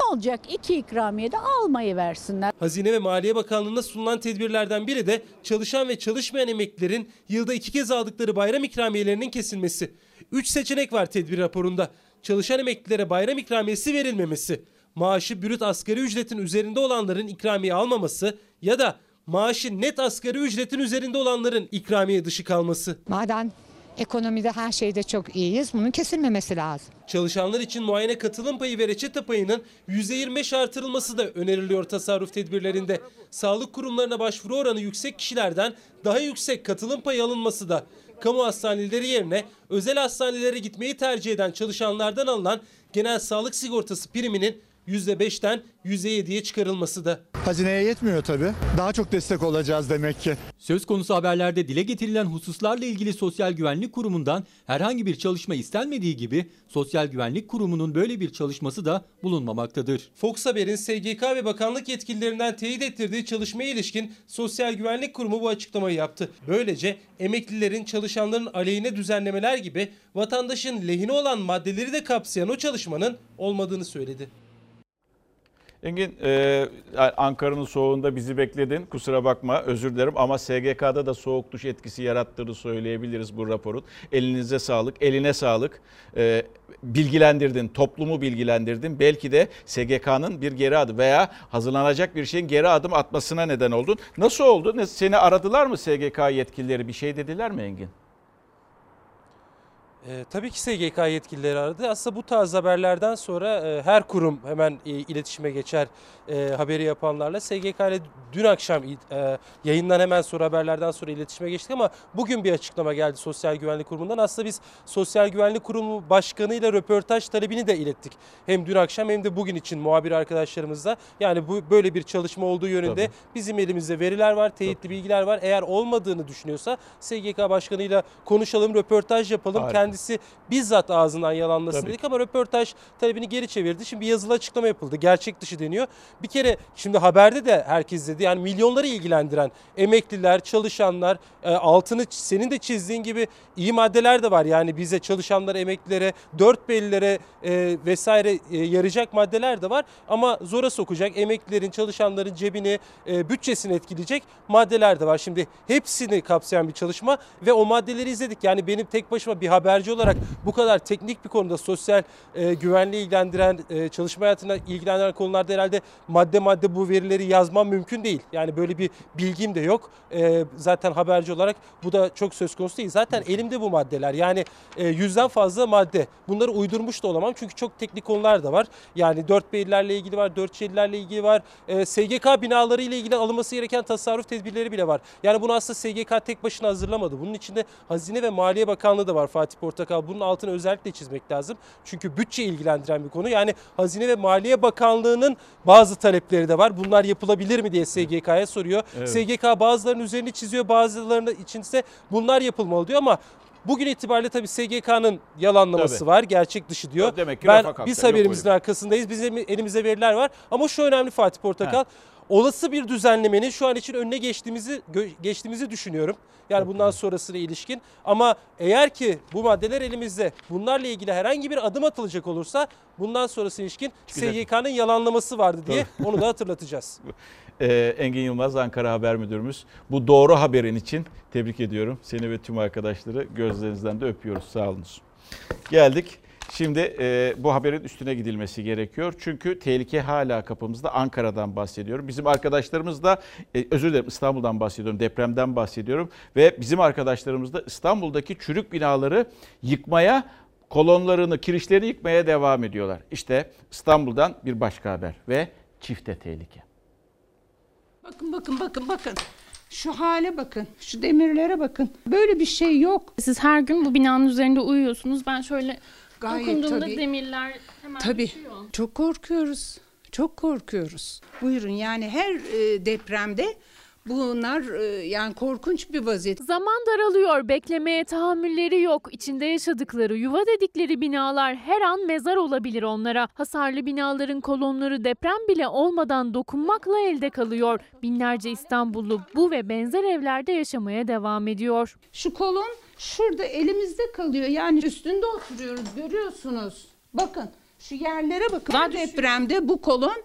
Ne olacak? İki ikramiye de almayı versinler. Hazine ve Maliye Bakanlığı'na sunulan tedbirlerden biri de çalışan ve çalışmayan emeklilerin yılda iki kez aldıkları bayram ikramiyelerinin kesilmesi. Üç seçenek var tedbir raporunda. Çalışan emeklilere bayram ikramiyesi verilmemesi, maaşı brüt asgari ücretin üzerinde olanların ikramiye almaması ya da maaşı net asgari ücretin üzerinde olanların ikramiye dışı kalması. Madem ekonomide her şeyde çok iyiyiz bunun kesilmemesi lazım. Çalışanlar için muayene katılım payı ve reçete payının %25 artırılması da öneriliyor tasarruf tedbirlerinde. Sağlık kurumlarına başvuru oranı yüksek kişilerden daha yüksek katılım payı alınması da. Kamu hastaneleri yerine özel hastanelere gitmeyi tercih eden çalışanlardan alınan genel sağlık sigortası priminin %5'ten %7'ye çıkarılması da. Hazineye yetmiyor tabii. Daha çok destek olacağız demek ki. Söz konusu haberlerde dile getirilen hususlarla ilgili Sosyal Güvenlik Kurumu'ndan herhangi bir çalışma istenmediği gibi Sosyal Güvenlik Kurumu'nun böyle bir çalışması da bulunmamaktadır. Fox Haber'in SGK ve bakanlık yetkililerinden teyit ettirdiği çalışmaya ilişkin Sosyal Güvenlik Kurumu bu açıklamayı yaptı. Böylece emeklilerin çalışanların aleyhine düzenlemeler gibi vatandaşın lehine olan maddeleri de kapsayan o çalışmanın olmadığını söyledi. Engin e, Ankara'nın soğuğunda bizi bekledin. Kusura bakma özür dilerim ama SGK'da da soğuk duş etkisi yarattığını söyleyebiliriz bu raporun. Elinize sağlık, eline sağlık. E, bilgilendirdin, toplumu bilgilendirdin. Belki de SGK'nın bir geri adım veya hazırlanacak bir şeyin geri adım atmasına neden oldun. Nasıl oldu? Seni aradılar mı SGK yetkilileri? Bir şey dediler mi Engin? E, tabii ki SGK yetkilileri aradı. Aslında bu tarz haberlerden sonra e, her kurum hemen e, iletişime geçer e, haberi yapanlarla. SGK ile dün akşam e, yayından hemen sonra haberlerden sonra iletişime geçtik ama bugün bir açıklama geldi Sosyal Güvenlik Kurumu'ndan. Aslında biz Sosyal Güvenlik Kurumu Başkanı ile röportaj talebini de ilettik. Hem dün akşam hem de bugün için muhabir arkadaşlarımızla. Yani bu böyle bir çalışma olduğu yönünde Tabii. bizim elimizde veriler var, teyitli Tabii. bilgiler var. Eğer olmadığını düşünüyorsa SGK Başkanı'yla konuşalım, röportaj yapalım. Harika. Kendisi bizzat ağzından yalanlasın Tabii. dedik ama röportaj talebini geri çevirdi. Şimdi bir yazılı açıklama yapıldı. Gerçek dışı deniyor. Bir kere şimdi haberde de herkes dedi. Yani milyonları ilgilendiren emekliler, çalışanlar, e, altını senin de çizdiğin gibi iyi maddeler de var. Yani bize çalışanlar, emeklilere, dört bellilere e, vesaire e, yarayacak maddeler de var. Ama zora sokacak, emeklilerin, çalışanların cebini, bütçesini etkileyecek maddeler de var. Şimdi hepsini kapsayan bir çalışma ve o maddeleri izledik. Yani benim tek başıma bir haberci olarak bu kadar teknik bir konuda sosyal e, güvenliği ilgilendiren, e, çalışma hayatına ilgilendiren konularda herhalde madde madde bu verileri yazmam mümkün değil. Yani böyle bir bilgim de yok. E, zaten haberci olarak bu da çok söz konusu değil. Zaten elimde bu maddeler. Yani e, yüzden fazla madde. Bunları uydurmuş da olamam çünkü çok teknik konular da var. Yani dört beylerle ilgili var, dört şehirlerle ilgili var. E, SGK binaları ile ilgili alınması gereken tasarruf tedbirleri bile var. Yani bunu aslında SGK tek başına hazırlamadı. Bunun içinde Hazine ve Maliye Bakanlığı da var Fatih Portakal. Bunun altını özellikle çizmek lazım. Çünkü bütçe ilgilendiren bir konu. Yani Hazine ve Maliye Bakanlığı'nın bazı talepleri de var. Bunlar yapılabilir mi diye SGK'ya soruyor. Evet. SGK bazılarının üzerini çiziyor, bazılarının içinde bunlar yapılmalı diyor ama Bugün itibariyle tabii SGK'nın yalanlaması tabii. var. Gerçek dışı diyor. Demek ki ben biz haberimizin arkasındayız. Bizim elimizde veriler var. Ama şu önemli Fatih Portakal. Ha olası bir düzenlemenin şu an için önüne geçtiğimizi geçtiğimizi düşünüyorum. Yani bundan sonrasına ilişkin. Ama eğer ki bu maddeler elimizde bunlarla ilgili herhangi bir adım atılacak olursa bundan sonrası ilişkin SGK'nın yalanlaması vardı diye onu da hatırlatacağız. [laughs] ee, Engin Yılmaz Ankara Haber Müdürümüz. Bu doğru haberin için tebrik ediyorum. Seni ve tüm arkadaşları gözlerinizden de öpüyoruz. Sağ olunuz. Geldik Şimdi e, bu haberin üstüne gidilmesi gerekiyor. Çünkü tehlike hala kapımızda. Ankara'dan bahsediyorum. Bizim arkadaşlarımız da e, özür dilerim İstanbul'dan bahsediyorum. Depremden bahsediyorum. Ve bizim arkadaşlarımız da İstanbul'daki çürük binaları yıkmaya kolonlarını, kirişleri yıkmaya devam ediyorlar. İşte İstanbul'dan bir başka haber ve çifte tehlike. Bakın bakın bakın bakın. Şu hale bakın. Şu demirlere bakın. Böyle bir şey yok. Siz her gün bu binanın üzerinde uyuyorsunuz. Ben şöyle Gayet tabii. demirler hemen Tabii. düşüyor. Çok korkuyoruz. Çok korkuyoruz. Buyurun yani her e, depremde bunlar e, yani korkunç bir vaziyet. Zaman daralıyor, beklemeye tahammülleri yok. İçinde yaşadıkları, yuva dedikleri binalar her an mezar olabilir onlara. Hasarlı binaların kolonları deprem bile olmadan dokunmakla elde kalıyor. Binlerce İstanbullu bu ve benzer evlerde yaşamaya devam ediyor. Şu kolon şurada elimizde kalıyor. Yani üstünde oturuyoruz görüyorsunuz. Bakın şu yerlere bakın. Bu depremde bu kolon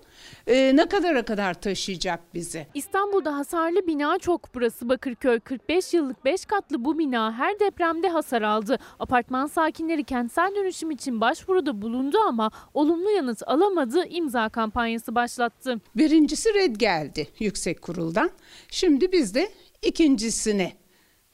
e, ne kadara kadar taşıyacak bizi? İstanbul'da hasarlı bina çok. Burası Bakırköy. 45 yıllık 5 katlı bu bina her depremde hasar aldı. Apartman sakinleri kentsel dönüşüm için başvuruda bulundu ama olumlu yanıt alamadı. imza kampanyası başlattı. Birincisi red geldi yüksek kuruldan. Şimdi biz de ikincisine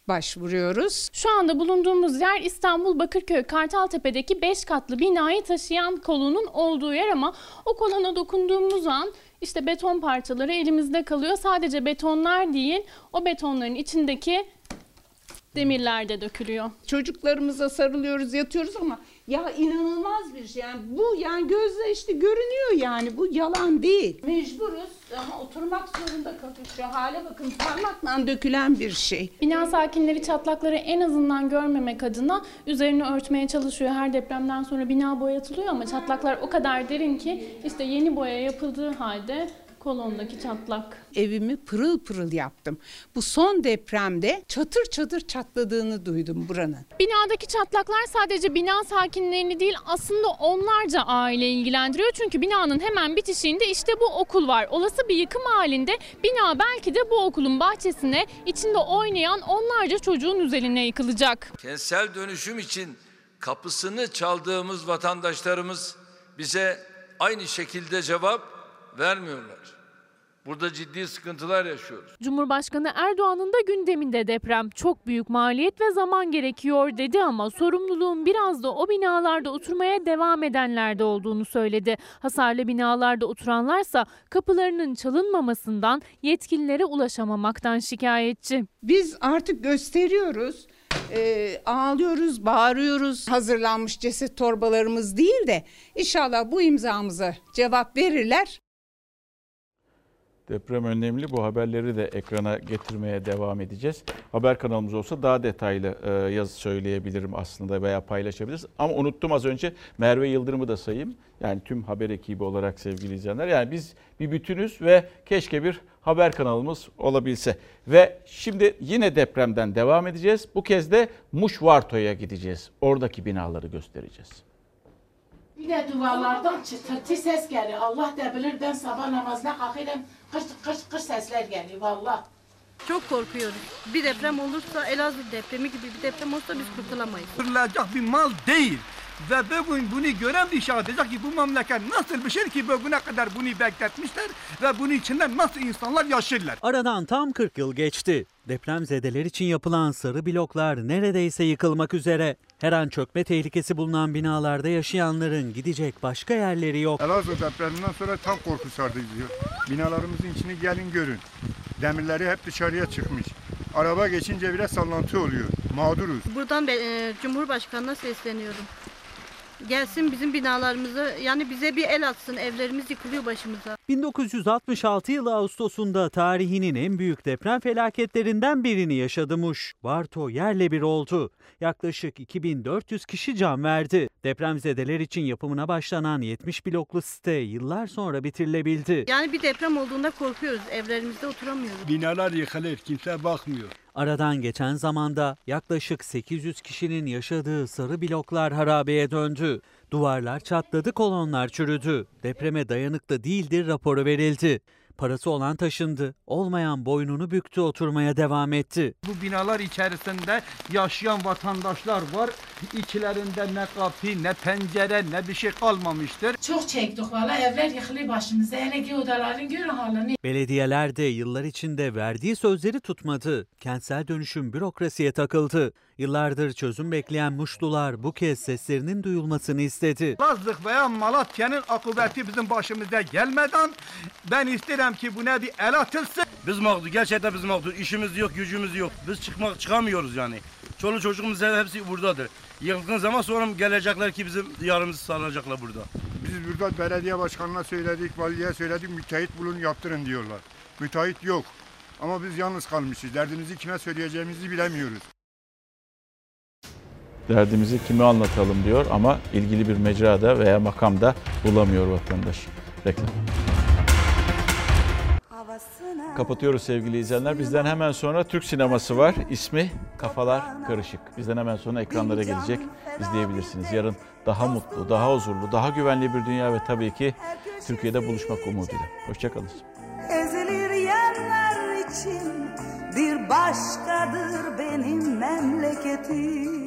başvuruyoruz. Şu anda bulunduğumuz yer İstanbul Bakırköy Kartaltepe'deki 5 katlı binayı taşıyan kolonun olduğu yer ama o kolona dokunduğumuz an işte beton parçaları elimizde kalıyor. Sadece betonlar değil o betonların içindeki demirler de dökülüyor. Çocuklarımıza sarılıyoruz, yatıyoruz ama ya inanılmaz bir şey. Yani bu yani gözle işte görünüyor yani bu yalan değil. Mecburuz ama oturmak zorunda kalıyoruz. Hale bakın parmakla dökülen bir şey. Bina sakinleri çatlakları en azından görmemek adına üzerini örtmeye çalışıyor. Her depremden sonra bina boyatılıyor ama çatlaklar o kadar derin ki işte yeni boya yapıldığı halde kolondaki çatlak. Evimi pırıl pırıl yaptım. Bu son depremde çatır çatır çatladığını duydum buranın. Binadaki çatlaklar sadece bina sakinlerini değil aslında onlarca aile ilgilendiriyor. Çünkü binanın hemen bitişiğinde işte bu okul var. Olası bir yıkım halinde bina belki de bu okulun bahçesine içinde oynayan onlarca çocuğun üzerine yıkılacak. Kentsel dönüşüm için kapısını çaldığımız vatandaşlarımız bize aynı şekilde cevap vermiyorlar. Burada ciddi sıkıntılar yaşıyoruz. Cumhurbaşkanı Erdoğan'ın da gündeminde deprem çok büyük maliyet ve zaman gerekiyor dedi ama sorumluluğun biraz da o binalarda oturmaya devam edenlerde olduğunu söyledi. Hasarlı binalarda oturanlarsa kapılarının çalınmamasından yetkililere ulaşamamaktan şikayetçi. Biz artık gösteriyoruz. e, ağlıyoruz, bağırıyoruz. Hazırlanmış ceset torbalarımız değil de inşallah bu imzamıza cevap verirler. Deprem önemli. Bu haberleri de ekrana getirmeye devam edeceğiz. Haber kanalımız olsa daha detaylı e, yazı söyleyebilirim aslında veya paylaşabiliriz. Ama unuttum az önce Merve Yıldırım'ı da sayayım. Yani tüm haber ekibi olarak sevgili izleyenler. Yani biz bir bütünüz ve keşke bir haber kanalımız olabilse. Ve şimdi yine depremden devam edeceğiz. Bu kez de Muşvarto'ya gideceğiz. Oradaki binaları göstereceğiz. Bir de duvarlardan çıtırtı ses geliyor. Allah da bilir ben sabah namazına kalkıyorum. Kış kış kış sesler geliyor valla. Çok korkuyoruz. Bir deprem olursa Elazığ depremi gibi bir deprem olursa biz kurtulamayız. Kırılacak bir mal değil. Ve bugün bunu gören bir şey diyecek ki bu memleket nasıl bir şey ki bugüne kadar bunu bekletmişler ve bunun içinde nasıl insanlar yaşarlar. Aradan tam 40 yıl geçti. Depremzedeler için yapılan sarı bloklar neredeyse yıkılmak üzere. Her an çökme tehlikesi bulunan binalarda yaşayanların gidecek başka yerleri yok. Elazığ depreminden sonra tam korku sardı diyor. Binalarımızın içini gelin görün. Demirleri hep dışarıya çıkmış. Araba geçince bile sallantı oluyor. Mağduruz. Buradan ben, e, Cumhurbaşkanı'na sesleniyorum. Gelsin bizim binalarımızı yani bize bir el atsın evlerimiz yıkılıyor başımıza. 1966 yılı Ağustos'unda tarihinin en büyük deprem felaketlerinden birini yaşadı Muş. Varto yerle bir oldu. Yaklaşık 2400 kişi can verdi. Depremzedeler için yapımına başlanan 70 bloklu site yıllar sonra bitirilebildi. Yani bir deprem olduğunda korkuyoruz evlerimizde oturamıyoruz. Binalar yıkılır kimse bakmıyor. Aradan geçen zamanda yaklaşık 800 kişinin yaşadığı sarı bloklar harabeye döndü. Duvarlar çatladı, kolonlar çürüdü. Depreme dayanıklı değildir raporu verildi. Parası olan taşındı, olmayan boynunu büktü oturmaya devam etti. Bu binalar içerisinde yaşayan vatandaşlar var. İçlerinde ne kapı, ne pencere, ne bir şey kalmamıştır. Çok çektik valla evler yıkılıyor başımıza. Hele ki odaların görün halini. Belediyeler de yıllar içinde verdiği sözleri tutmadı. Kentsel dönüşüm bürokrasiye takıldı. Yıllardır çözüm bekleyen Muşlular bu kez seslerinin duyulmasını istedi. Lazlık veya Malatya'nın akıbeti bizim başımıza gelmeden ben isterim ki buna bir el atılsın. Biz mağdur, gerçekten biz mağdur. İşimiz yok, gücümüz yok. Biz çıkmak çıkamıyoruz yani. Çoluk çocuğumuz hepsi buradadır. Yakın zaman sonra gelecekler ki bizim diyarımızı sağlayacaklar burada. Biz burada belediye başkanına söyledik, valiye söyledik, müteahhit bulun yaptırın diyorlar. Müteahhit yok. Ama biz yalnız kalmışız. Derdimizi kime söyleyeceğimizi bilemiyoruz. Derdimizi kime anlatalım diyor ama ilgili bir mecrada veya makamda bulamıyor vatandaş. Reklam. Kapatıyoruz sevgili izleyenler. Bizden hemen sonra Türk sineması var. İsmi Kafalar Karışık. Bizden hemen sonra ekranlara gelecek. İzleyebilirsiniz. Yarın daha mutlu, daha huzurlu, daha güvenli bir dünya ve tabii ki Türkiye'de buluşmak umuduyla. Hoşçakalın. Ezilir yerler için bir başkadır benim memleketim.